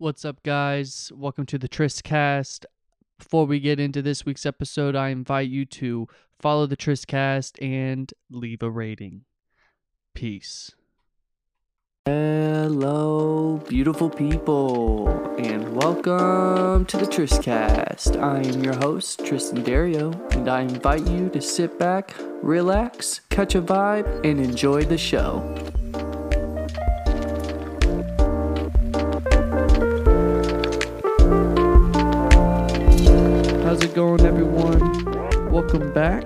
What's up, guys? Welcome to the Tristcast. Before we get into this week's episode, I invite you to follow the Tristcast and leave a rating. Peace. Hello, beautiful people, and welcome to the Tristcast. I am your host, Triston Derieux, and I invite you to sit back, relax, catch a vibe, and enjoy the show. Going, everyone? Welcome back.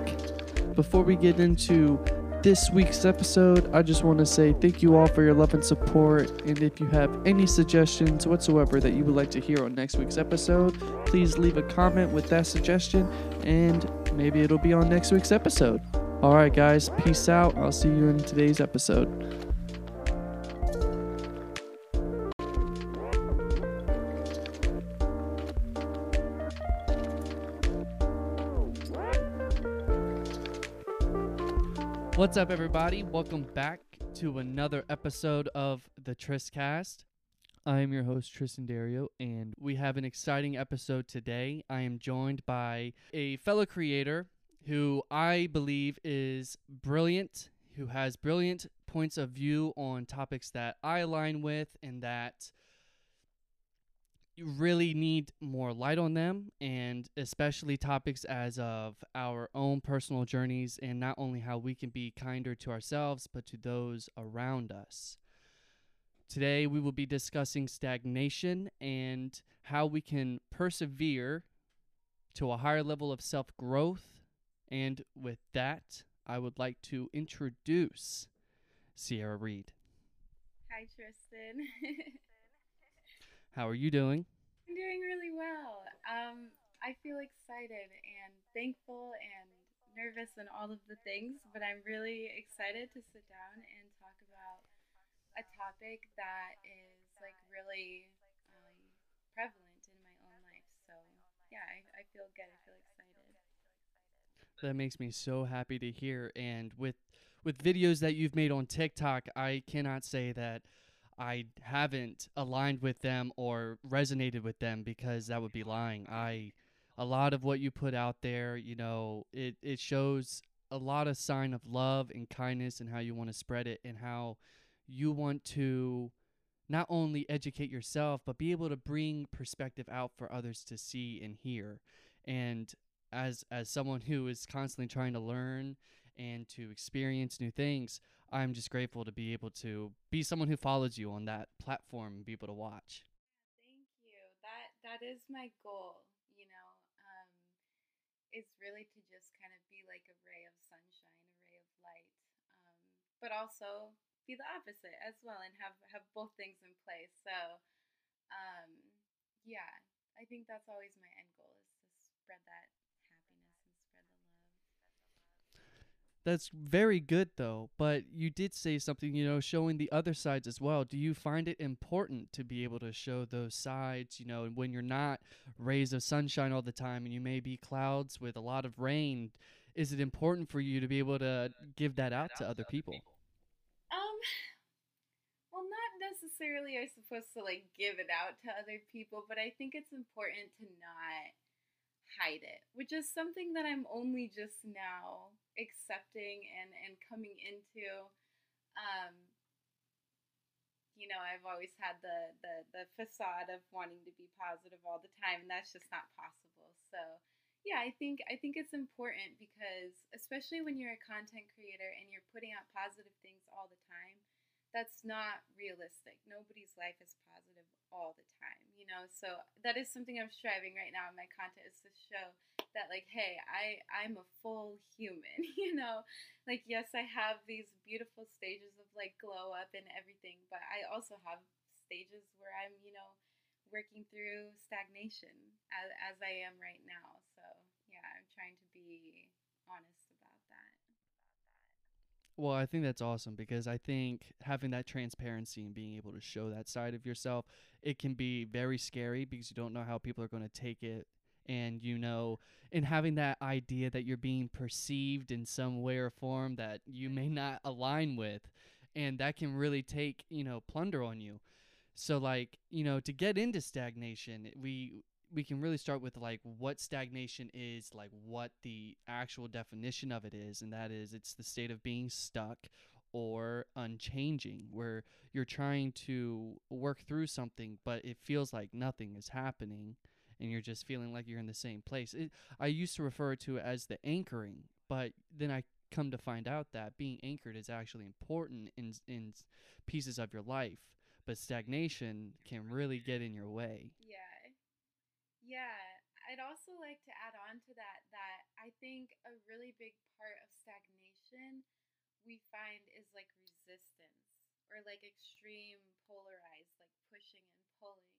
Before we get into this week's episode, I just want to say thank you all for your love and support. And if you have any suggestions whatsoever that you would like to hear on next week's episode, please leave a comment with that suggestion and maybe it'll be on next week's episode. All right, guys, peace out. I'll see you in today's episode. What's up, everybody? Welcome back to another episode of the Tristcast. I am your host, Triston Derieux, and we have an exciting episode today. I am joined by a fellow creator who I believe is brilliant, who has brilliant points of view on topics that I align with and that you really need more light on them and especially topics as of our own personal journeys and not only how we can be kinder to ourselves but to those around us. Today we will be discussing stagnation and how we can persevere to a higher level of self-growth and with that I would like to introduce Sierra Reed. Hi, Triston. How are you doing? I'm doing really well. Um, I feel excited and thankful and nervous and all of the things, but I'm really excited to sit down and talk about a topic that is like really um, prevalent in my own life. So, yeah, I, I feel good. I feel excited. That makes me so happy to hear. And with with videos that you've made on TikTok, I cannot say that I haven't aligned with them or resonated with them because that would be lying. I a lot of what you put out there, you know, it it shows a lot of sign of love and kindness and how you want to spread it and how you want to not only educate yourself but be able to bring perspective out for others to see and hear. And as as someone who is constantly trying to learn and to experience new things, I'm just grateful to be able to be someone who follows you on that platform and be able to watch. Thank you. That that is my goal. You know, um, is really to just kind of be like a ray of sunshine, a ray of light, um, but also be the opposite as well, and have have both things in place. So, um, yeah, I think that's always my end goal is to spread that That's very good though, but you did say something, you know, showing the other sides as well. Do you find it important to be able to show those sides, you know, when you're not rays of sunshine all the time and you may be clouds with a lot of rain? Is it important for you to be able to give that out to other people? Um well, not necessarily I'm supposed to like give it out to other people, but I think it's important to not hide it, which is something that I'm only just now accepting and, and coming into. Um, you know, I've always had the, the, the facade of wanting to be positive all the time, and that's just not possible. So, yeah, I think I think it's important because especially when you're a content creator and you're putting out positive things all the time, that's not realistic. Nobody's life is positive all the time, you know. So that is something I'm striving right now in my content is to show that like hey i i'm a full human you know like yes i have these beautiful stages of like glow up and everything but i also have stages where i'm you know working through stagnation as, as i am right now so yeah i'm trying to be honest well, I think that's awesome because I think having that transparency and being able to show that side of yourself, it can be very scary because you don't know how people are going to take it and you know and having that idea that you're being perceived in some way or form that you may not align with and that can really take you know plunder on you. So like, you know, to get into stagnation, we we can really start with like what stagnation is, like what the actual definition of it is, and that is it's the state of being stuck or unchanging where you're trying to work through something but it feels like nothing is happening and you're just feeling like you're in the same place. It, I used to refer to it as the anchoring, but then I come to find out that being anchored is actually important in in pieces of your life, but stagnation can really get in your way. Yeah. I'd also like to add on to that that I think a really big part of stagnation we find is like resistance or like extreme polarized, like pushing and pulling.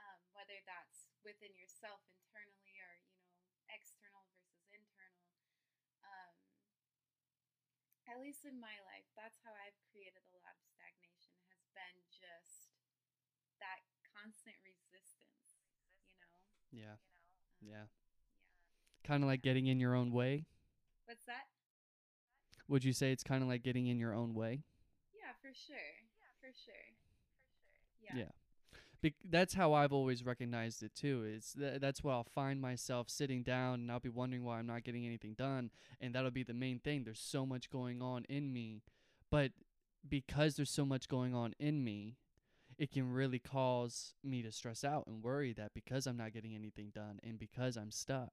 Um, whether that's within yourself internally or, you know, external versus internal. Um, at least in my life, that's how I've created a lot of stagnation, has been just that constant resistance, know? Yeah. Um, Yeah. Kind of like getting in your own way. What's that? Would you say it's kind of like getting in your own way? Yeah, for sure. Yeah, for sure. For sure. Yeah. Yeah. Bec- that's how I've always recognized it too. Is th- that's where I'll find myself sitting down and I'll be wondering why I'm not getting anything done, and that'll be the main thing. There's so much going on in me, but because there's so much going on in me, it can really cause me to stress out and worry that because I'm not getting anything done and because I'm stuck,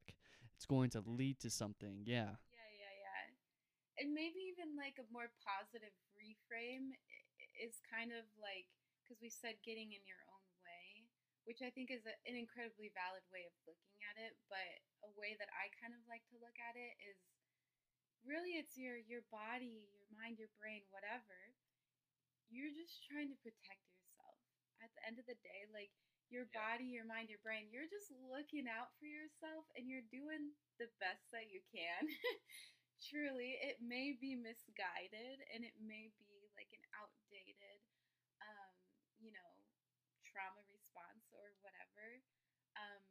it's going to lead to something. Yeah. Yeah, yeah, yeah. And maybe even like a more positive reframe is kind of like, because we said getting in your own way, which I think is a, an incredibly valid way of looking at it. But a way that I kind of like to look at it is really it's your, your body, your mind, your brain, whatever. You're just trying to protect yourself. At the end of the day, like your Yeah. body, your mind, your brain, you're just looking out for yourself and you're doing the best that you can. Truly, it may be misguided and it may be like an outdated, um, you know, trauma response or whatever. Um,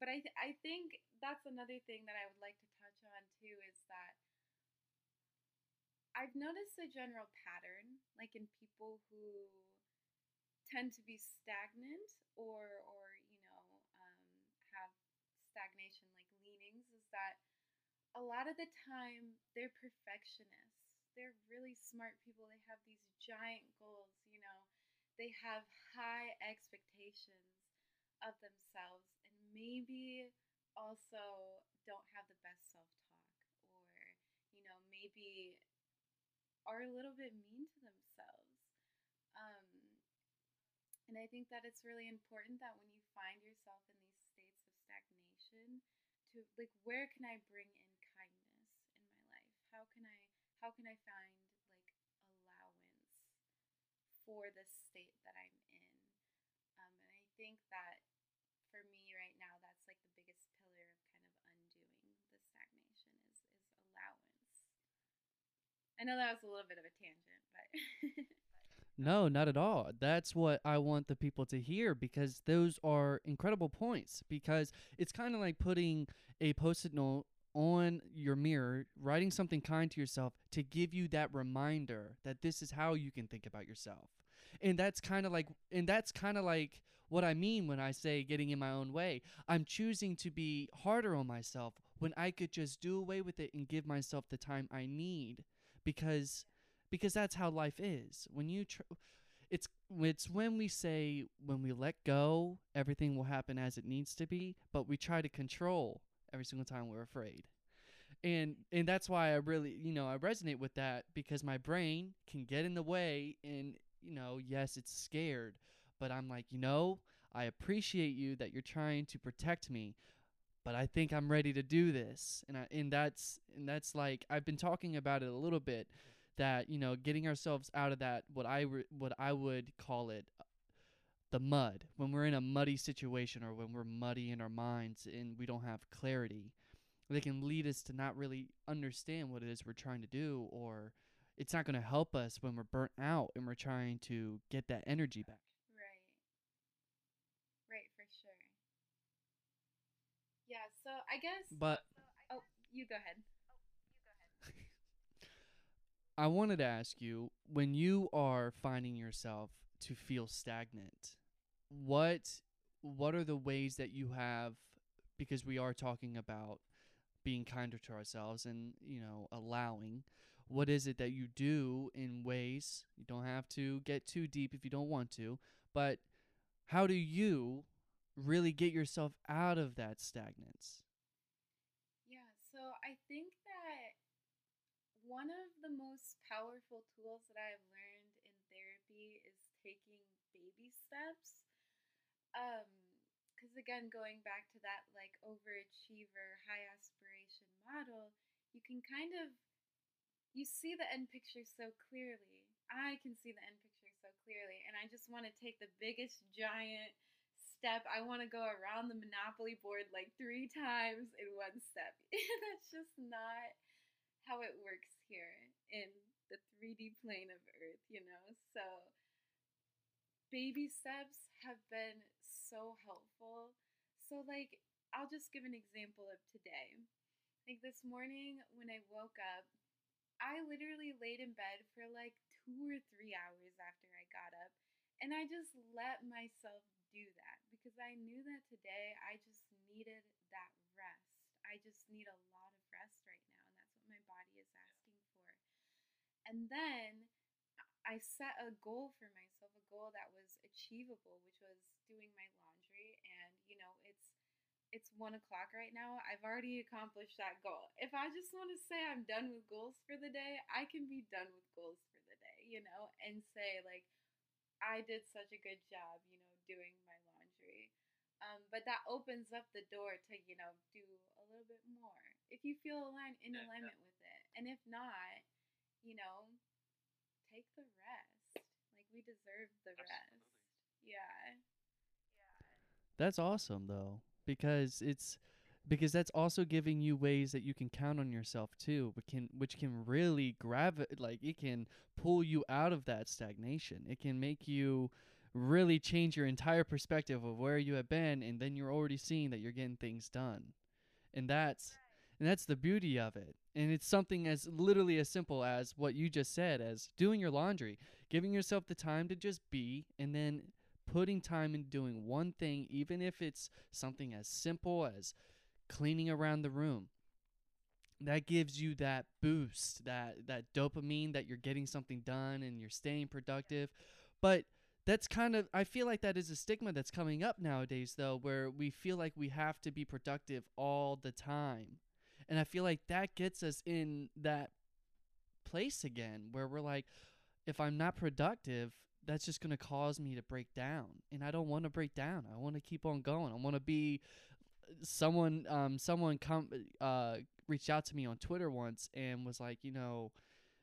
but I, th- I think that's another thing that I would like to touch on too is that I've noticed a general pattern, like in people who tend to be stagnant or, or you know, um, have stagnation like leanings, is that a lot of the time they're perfectionists. They're really smart people. They have these giant goals, you know. They have high expectations of themselves and maybe also don't have the best self talk or, you know, maybe are a little bit mean to themselves. Um, and I think that it's really important that when you find yourself in these states of stagnation, to like where can I bring in kindness in my life? How can I how can I find like allowance for the state that I'm in? Um, and I think that for me right now, that's like the biggest pillar of kind of undoing the stagnation is is allowance. I know that was a little bit of a tangent, but No, not at all. That's what I want the people to hear because those are incredible points. Because it's kind of like putting a post it note on your mirror, writing something kind to yourself to give you that reminder that this is how you can think about yourself. And that's kind of like, and that's kind of like what I mean when I say getting in my own way. I'm choosing to be harder on myself when I could just do away with it and give myself the time I need because because that's how life is. When you tr- it's it's when we say when we let go, everything will happen as it needs to be, but we try to control every single time we're afraid. And and that's why I really, you know, I resonate with that because my brain can get in the way and you know, yes, it's scared, but I'm like, you know, I appreciate you that you're trying to protect me, but I think I'm ready to do this. And I, and that's and that's like I've been talking about it a little bit that you know getting ourselves out of that what I re- what I would call it uh, the mud when we're in a muddy situation or when we're muddy in our minds and we don't have clarity they can lead us to not really understand what it is we're trying to do or it's not going to help us when we're burnt out and we're trying to get that energy back Right. Right, for sure. Yeah, so I guess but oh, you go ahead. I wanted to ask you when you are finding yourself to feel stagnant. What what are the ways that you have because we are talking about being kinder to ourselves and, you know, allowing what is it that you do in ways you don't have to get too deep if you don't want to, but how do you really get yourself out of that stagnance? Yeah, so I think one of the most powerful tools that I've learned in therapy is taking baby steps. Um, because again, going back to that like overachiever, high aspiration model, you can kind of you see the end picture so clearly. I can see the end picture so clearly, and I just want to take the biggest giant step. I want to go around the Monopoly board like three times in one step. That's just not how it works here in the 3D plane of Earth, you know? So, baby steps have been so helpful. So, like, I'll just give an example of today. Like, this morning when I woke up, I literally laid in bed for like two or three hours after I got up. And I just let myself do that because I knew that today I just needed that rest. I just need a lot of rest right now. And that's what my body is asking for. And then I set a goal for myself, a goal that was achievable, which was doing my laundry. And, you know, it's it's one o'clock right now. I've already accomplished that goal. If I just want to say I'm done with goals for the day, I can be done with goals for the day, you know, and say, like, I did such a good job, you know, doing my laundry. Um, but that opens up the door to, you know, do a little bit more if you feel aligned in alignment with it. And if not, you know, take the rest. Like, we deserve the rest. Absolutely. Yeah. That's awesome though, because it's because that's also giving you ways that you can count on yourself too, but can which can really gravi- like it can pull you out of that stagnation. It can make you really change your entire perspective of where you have been and then you're already seeing that you're getting things done. And that's and that's the beauty of it. And it's something as literally as simple as what you just said as doing your laundry, giving yourself the time to just be and then putting time in doing one thing even if it's something as simple as cleaning around the room. That gives you that boost that that dopamine that you're getting something done and you're staying productive. But that's kind of i feel like that is a stigma that's coming up nowadays though where we feel like we have to be productive all the time and i feel like that gets us in that place again where we're like if i'm not productive that's just going to cause me to break down and i don't want to break down. I want to keep on going. I want to be someone um someone come uh reached out to me on twitter once and was like you know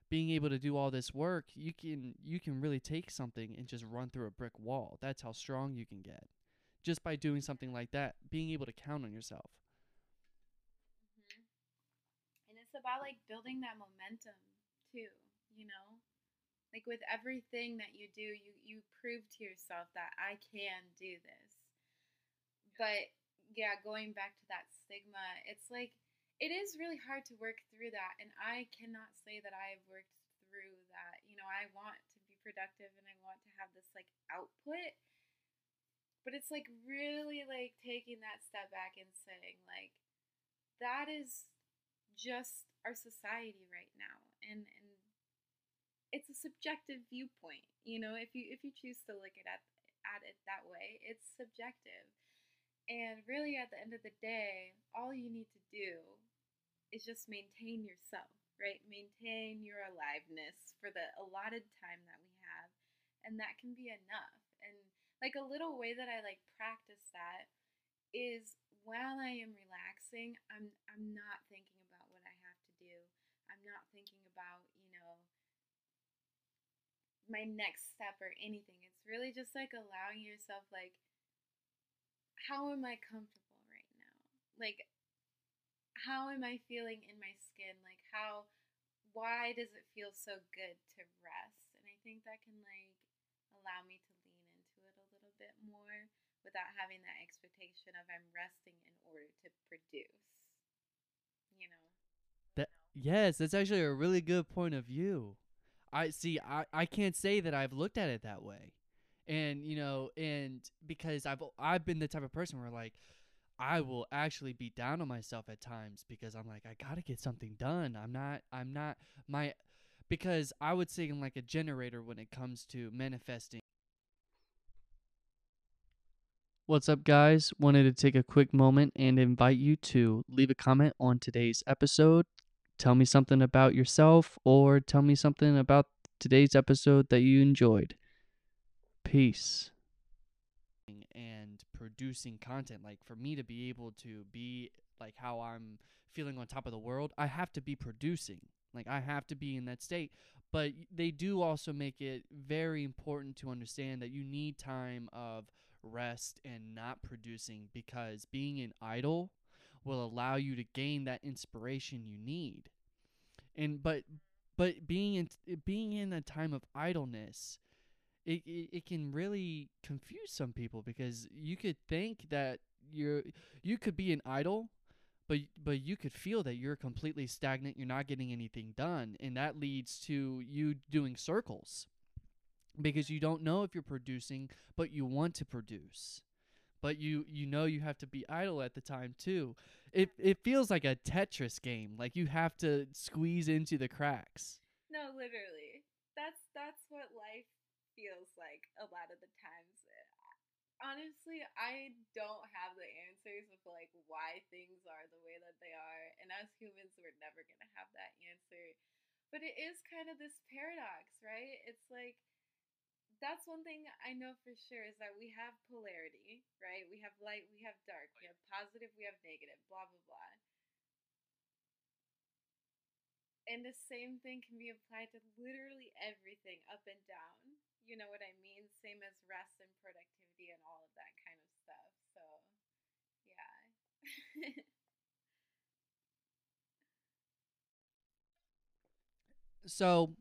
being able to do all this work you can you can really take something and just run through a brick wall. That's how strong you can get just by doing something like that being able to count on yourself hmm And it's about like building that momentum too, you know? Like with everything that you do, you you prove to yourself that I can do this. But yeah, going back to that stigma, it's like it is really hard to work through that and I cannot say that I've worked through that. You know, I want to be productive and I want to have this like output. But it's like really like taking that step back and saying like that is just our society right now and and it's a subjective viewpoint you know if you if you choose to look at it at it that way it's subjective. And really at the end of the day all you need to do is just maintain yourself right? Maintain your aliveness for the allotted time that we have and that can be enough. And like a little way that i like practice that is while I am relaxing, I'm I'm not thinking about what I have to do. I'm not thinking about, you know, my next step or anything. It's really just like allowing yourself like how am I comfortable right now? Like how am I feeling in my skin? Like how why does it feel so good to rest? And I think that can like allow me to lean into it a little bit more without having that expectation of I'm resting in order to produce. Yes, that's actually a really good point of view. I see. I I can't say that I've looked at it that way. and you know and because i've i've been the type of person where like i will actually be down on myself at times because i'm like i gotta get something done i'm not i'm not my because i would say I'm like a generator when it comes to manifesting What's up, guys? Wanted to take a quick moment and invite you to leave a comment on today's episode. Tell me something about yourself or tell me something about today's episode that you enjoyed. Peace. And producing content, like for me to be able to be like how I'm feeling on top of the world, I have to be producing. Like I have to be in that state. But they do also make it very important to understand that you need time of rest and not producing because being an idle will allow you to gain that inspiration you need. And but but being in being in a time of idleness it, it, it can really confuse some people because you could think that you're you could be an idle but but you could feel that you're completely stagnant you're not getting anything done and that leads to you doing circles because you don't know if you're producing, but you want to produce. But you you know you have to be idle at the time too. It it feels like a Tetris game. Like you have to squeeze into the cracks. No, literally. That's that's what life feels like a lot of the times. Honestly, I don't have the answers of like why things are the way that they are, and as humans, we're never gonna have that answer. But it is kind of this paradox, right? It's like that's one thing I know for sure is that we have polarity, right? We have light, we have dark, we have positive, we have negative, blah, blah, blah. And the same thing can be applied to literally everything up and down. You know what I mean? Same as rest and productivity and all of that kind of stuff. So, yeah. so,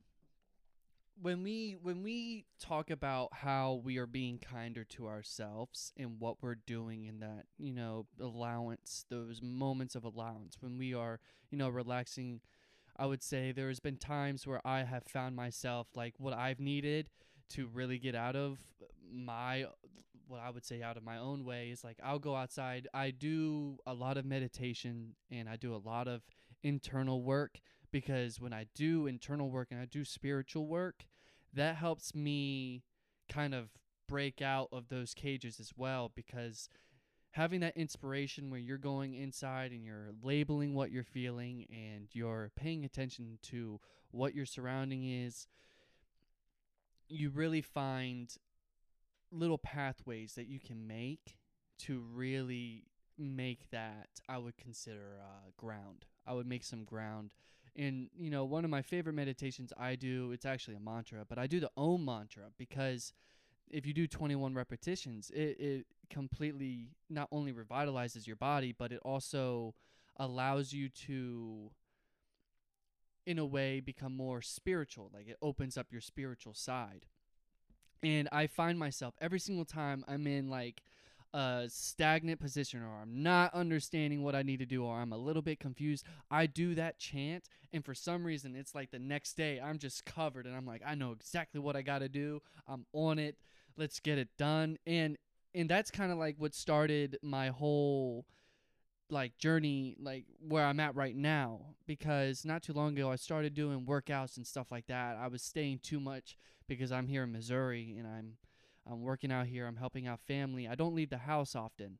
when we when we talk about how we are being kinder to ourselves and what we're doing in that you know allowance those moments of allowance when we are you know relaxing i would say there's been times where i have found myself like what i've needed to really get out of my what i would say out of my own way is like i'll go outside. I do a lot of meditation and i do a lot of internal work because when I do internal work and I do spiritual work, that helps me kind of break out of those cages as well because having that inspiration where you're going inside and you're labeling what you're feeling and you're paying attention to what your surrounding is you really find little pathways that you can make to really make that I would consider uh, ground. I would make some ground and you know, one of my favorite meditations I do, it's actually a mantra, but I do the Om mantra because if you do 21 repetitions, it, it completely not only revitalizes your body, but it also allows you to in a way become more spiritual like it opens up your spiritual side. And i find myself every single time i'm in like a stagnant position or I'm not understanding what I need to do or I'm a little bit confused, I do that chant and for some reason it's like the next day I'm just covered and I'm like I know exactly what I got to do. I'm on it. Let's get it done. And and that's kind of like what started my whole like journey like where I'm at right now because not too long ago I started doing workouts and stuff like that. I was staying too much because I'm here in Missouri and I'm I'm working out here. I'm helping out family. I don't leave the house often.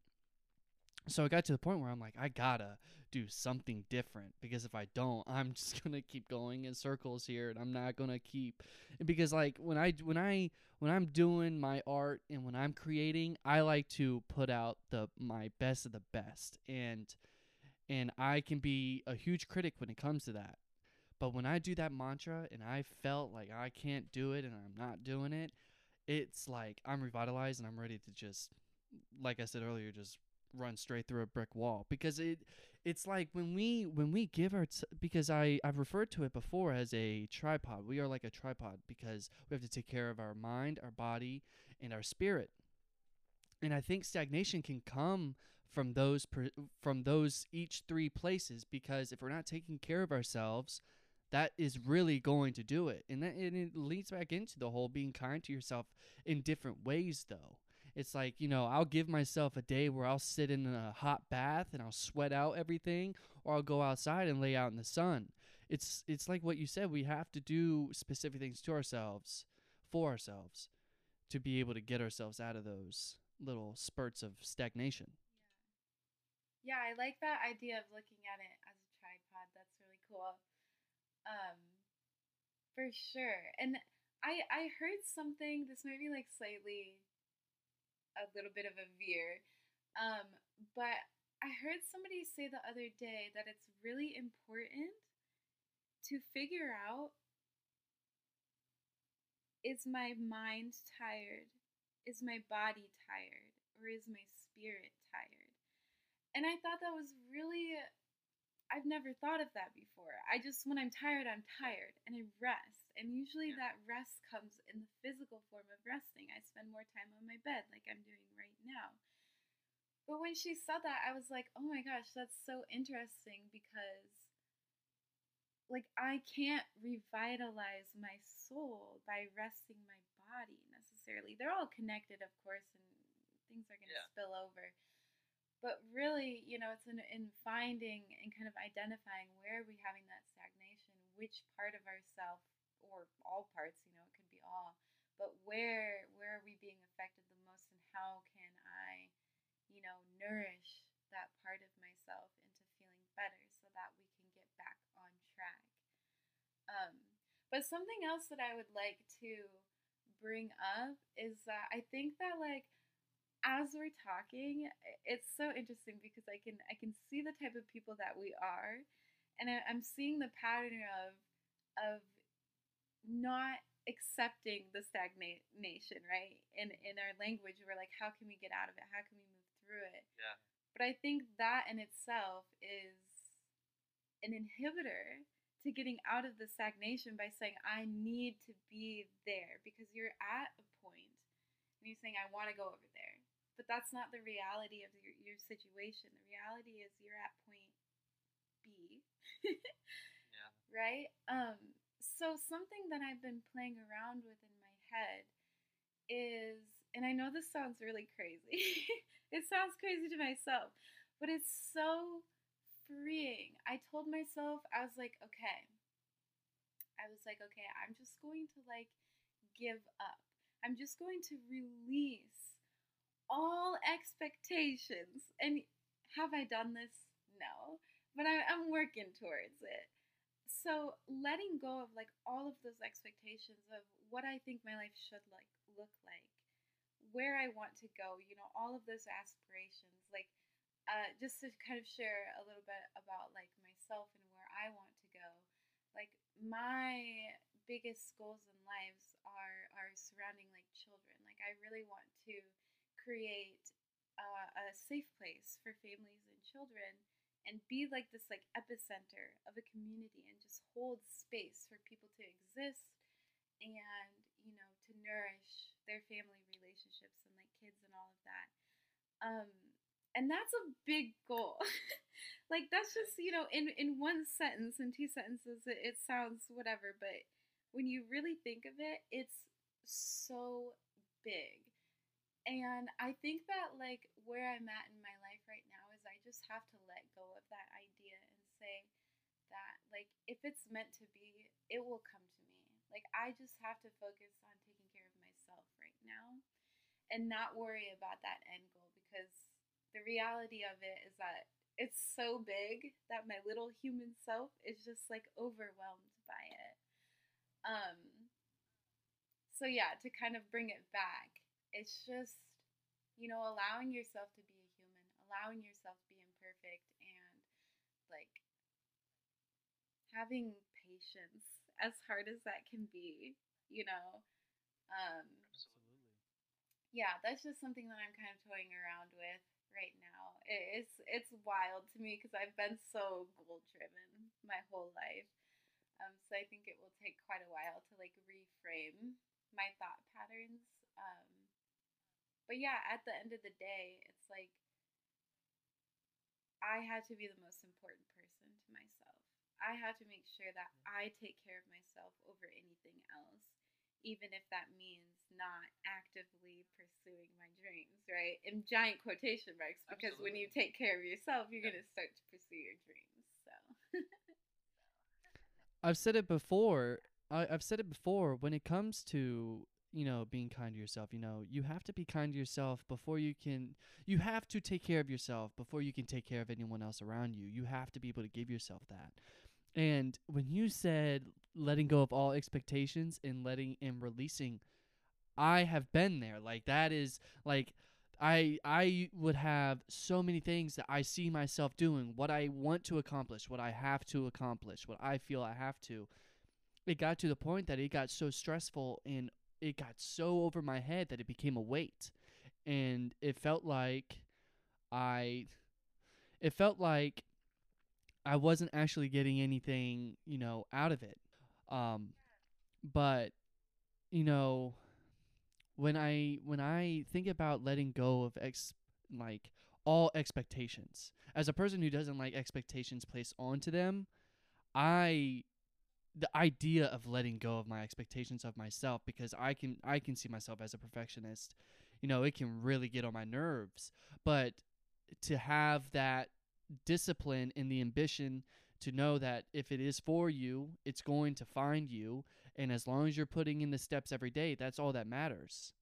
So I got to the point where I'm like, I gotta do something different because if I don't, I'm just gonna keep going in circles here, and I'm not gonna keep. Because like when I when I when I'm doing my art and when I'm creating, I like to put out the my best of the best, and and I can be a huge critic when it comes to that. But when I do that mantra and I felt like I can't do it and I'm not doing it, it's like I'm revitalized and I'm ready to just like I said earlier just run straight through a brick wall because it it's like when we when we give our t- because I I've referred to it before as a tripod. We are like a tripod because we have to take care of our mind, our body, and our spirit. And I think stagnation can come from those from those each three places because if we're not taking care of ourselves, that is really going to do it. And that and it leads back into the whole being kind to yourself in different ways though. It's like, you know, I'll give myself a day where I'll sit in a hot bath and I'll sweat out everything or I'll go outside and lay out in the sun. It's it's like what you said, we have to do specific things to ourselves for ourselves to be able to get ourselves out of those little spurts of stagnation. Yeah, I like that idea of looking at it as a tripod. That's really cool. Um, for sure. And I I heard something. This might be like slightly a little bit of a veer, um, but I heard somebody say the other day that it's really important to figure out is my mind tired? Is my body tired? Or is my spirit tired? And I thought that was really, I've never thought of that before. I just, when I'm tired, I'm tired and I rest. And usually Yeah. that rest comes in the physical form of resting. I spend more time on my bed like I'm doing right now. But when she said that, I was like, oh my gosh, that's so interesting because like I can't revitalize my soul by resting my body necessarily. They're all connected, of course, and things are going to Yeah. spill over. But really, you know, it's in, in finding and kind of identifying where are we having that stagnation, which part of ourself, or all parts, you know, it could be all, but where where are we being affected the most, and how can I, you know, nourish that part of myself into feeling better so that we can get back on track. Um, but something else that I would like to bring up is that I think that like as we're talking, it's so interesting because I can I can see the type of people that we are, and I, I'm seeing the pattern of of not accepting the stagnation, right? In in our language, we're like, how can we get out of it? How can we move through it? Yeah. But I think that in itself is an inhibitor to getting out of the stagnation by saying, I need to be there because you're at a point and you're saying, I want to go over there. But that's not the reality of your, your situation. The reality is you're at point B. Yeah. Right? Um, so something that I've been playing around with in my head is, and I know this sounds really crazy. it sounds crazy to myself, but it's so freeing. I told myself, I was like, okay. I was like, okay, I'm just going to like give up. I'm just going to release all expectations. And have I done this? No. But I, I'm working towards it. So letting go of like all of those expectations of what I think my life should like look like, where I want to go, you know, all of those aspirations, like uh, just to kind of share a little bit about like myself and where I want to go. Like my biggest goals in lives are are surrounding like children. Like I really want to create uh, a safe place for families and children and be like this like epicenter of a community and just hold space for people to exist and you know to nourish their family relationships and like kids and all of that. Um and that's a big goal. Like that's just you know in in one sentence in two sentences it, it sounds whatever but when you really think of it it's so big and I think that like where I'm at in my life right now is I just have to let go of that idea and say that like if it's meant to be, it will come to me. Like I just have to focus on taking care of myself right now and not worry about that end goal because the reality of it is that it's so big that my little human self is just like overwhelmed by it. Um so yeah, to kind of bring it back, it's just you know allowing yourself to be a human allowing yourself to be imperfect and like having patience as hard as that can be you know? Um Absolutely. yeah that's just something that i'm kind of toying around with right now. It's it's wild to me because i've been so goal driven my whole life. Um so i think it will take quite a while to like reframe my thought patterns um but yeah, at the end of the day, it's like I had to be the most important person to myself. I had to make sure that I take care of myself over anything else, even if that means not actively pursuing my dreams, right? In giant quotation marks, because when you take care of yourself, you're Yeah. going to start to pursue your dreams. So, I've said it before. I, I've said it before. When it comes to you know being kind to yourself, you know you have to be kind to yourself before you can. You have to take care of yourself before you can take care of anyone else around you. You have to be able to give yourself that. And when you said letting go of all expectations and letting and releasing, I have been there. Like that is like I I would have so many things that I see myself doing, what I want to accomplish, what I have to accomplish, what I feel I have to. It got to the point that it got so stressful and it got so over my head that it became a weight. And it felt like I it felt like I wasn't actually getting anything, you know, out of it. Um but you know, when I when I think about letting go of ex like all expectations, as a person who doesn't like expectations placed onto them, I the idea of letting go of my expectations of myself because I can I can see myself as a perfectionist. You know, it can really get on my nerves. But to have that discipline and the ambition to know that if it is for you, it's going to find you and as long as you're putting in the steps every day, that's all that matters.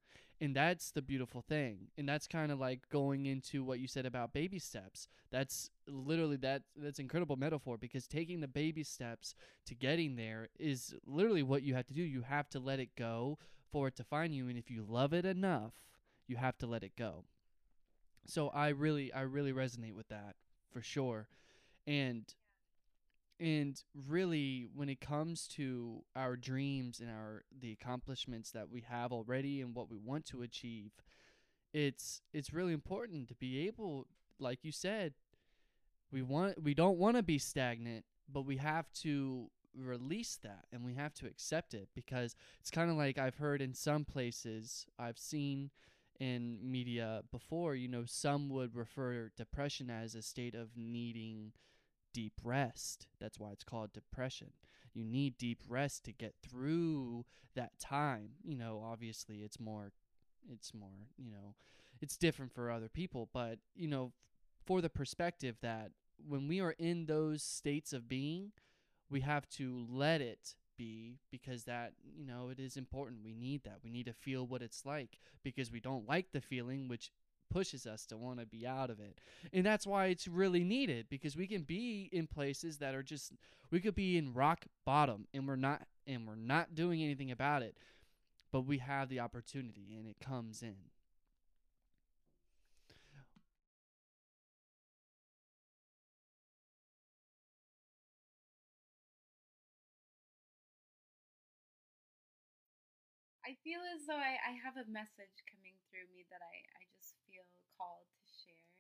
And that's the beautiful thing. And that's kind of like going into what you said about baby steps. That's literally that that's incredible metaphor because taking the baby steps to getting there is literally what you have to do. You have to let it go for it to find you and if you love it enough, you have to let it go. So I really I really resonate with that for sure. And and really when it comes to our dreams and our the accomplishments that we have already and what we want to achieve it's it's really important to be able like you said we want we don't want to be stagnant but we have to release that and we have to accept it because it's kind of like I've heard in some places I've seen in media before you know some would refer depression as a state of needing deep rest. That's why it's called depression. You need deep rest to get through that time. You know, obviously it's more it's more, you know, it's different for other people, but you know, for the perspective that when we are in those states of being, we have to let it be because that, you know, it is important. We need that. We need to feel what it's like because we don't like the feeling which pushes us to want to be out of it. And that's why it's really needed because we can be in places that are just we could be in rock bottom and we're not and we're not doing anything about it. But we have the opportunity and it comes in. I feel as though I, I have a message coming through me that I, I just called to share.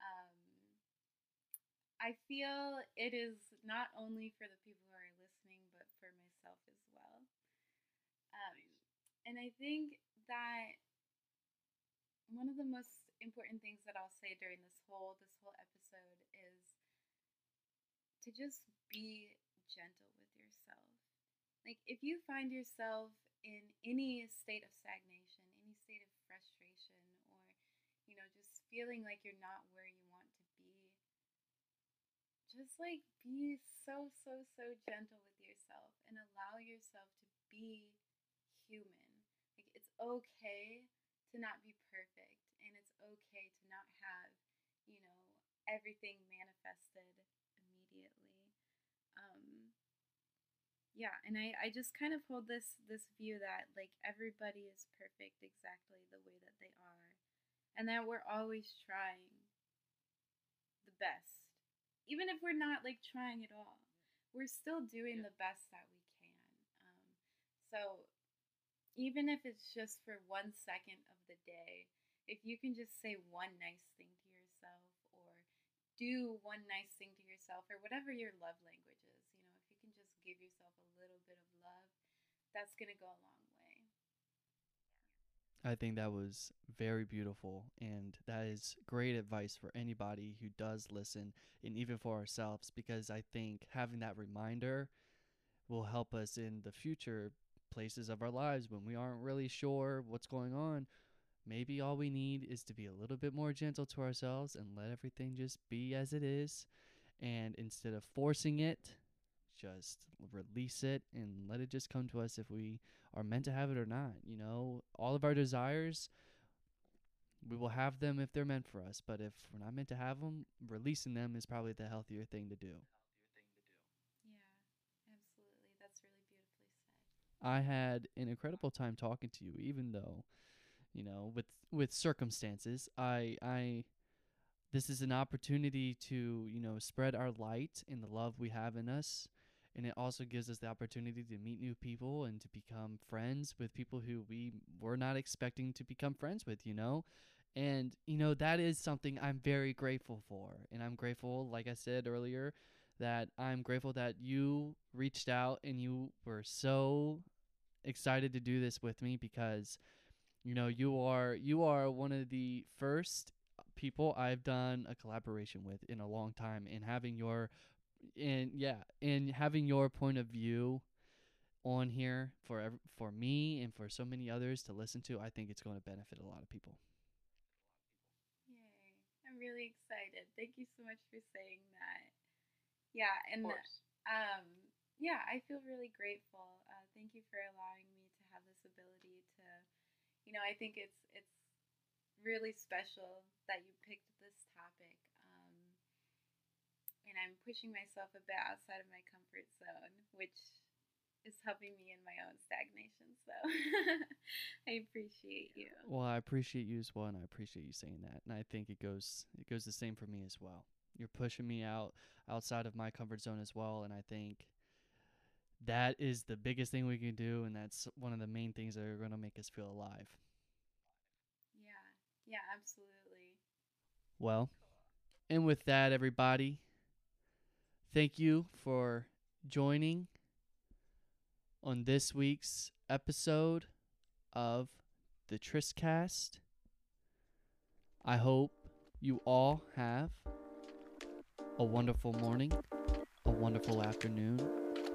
Um, I feel it is not only for the people who are listening, but for myself as well. Um, and I think that one of the most important things that I'll say during this whole this whole episode is to just be gentle with yourself. Like if you find yourself in any state of stagnation, any state of frustration, or you know, just feeling like you're not where you want to be, just like be so, so, so gentle with yourself and allow yourself to be human. Like it's okay to not be perfect and it's okay to not have, you know, everything manifested immediately. Um yeah, and I, I just kind of hold this this view that like everybody is perfect exactly the way that they are. And that we're always trying the best. Even if we're not like trying at all. We're still doing Yeah. the best that we can. Um, so even if it's just for one second of the day, if you can just say one nice thing to yourself or do one nice thing to yourself or whatever your love language is, you know, if you can just give yourself a little bit of love, that's going to go a long way. I think that was very beautiful, and that is great advice for anybody who does listen, and even for ourselves, because I think having that reminder will help us in the future places of our lives when we aren't really sure what's going on. Maybe all we need is to be a little bit more gentle to ourselves and let everything just be as it is. And instead of forcing it, just release it and let it just come to us if we are meant to have it or not. You know, all of our desires, we will have them if they're meant for us. But if we're not meant to have them, releasing them is probably the healthier thing to do. Yeah, absolutely. That's really beautifully said. I had an incredible time talking to you, even though, you know, with with circumstances, I I this is an opportunity to you know spread our light and the love we have in us and it also gives us the opportunity to meet new people and to become friends with people who we were not expecting to become friends with you know? And you know that is something i'm very grateful for. And i'm grateful like i said earlier that i'm grateful that you reached out and you were so excited to do this with me because you know you are you are one of the first people I've done a collaboration with in a long time. And having your and yeah and having your point of view on here for ev- for me and for so many others to listen to I think it's going to benefit a lot of people. Yay. I'm really excited. Thank you so much for saying that. Yeah, and um yeah, I feel really grateful. Uh, thank you for allowing me to have this ability to you know, I think it's it's really special that you picked this topic. And I'm pushing myself a bit outside of my comfort zone, which is helping me in my own stagnation. So I appreciate you. Well, I appreciate you as well and I appreciate you saying that. And I think it goes it goes the same for me as well. You're pushing me out outside of my comfort zone as well and I think that is the biggest thing we can do and that's one of the main things that are going to make us feel alive. Yeah, yeah, absolutely. Well, and with that, everybody, thank you for joining on this week's episode of the Tristcast. I hope you all have a wonderful morning, a wonderful afternoon,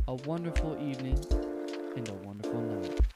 a wonderful evening, and a wonderful night.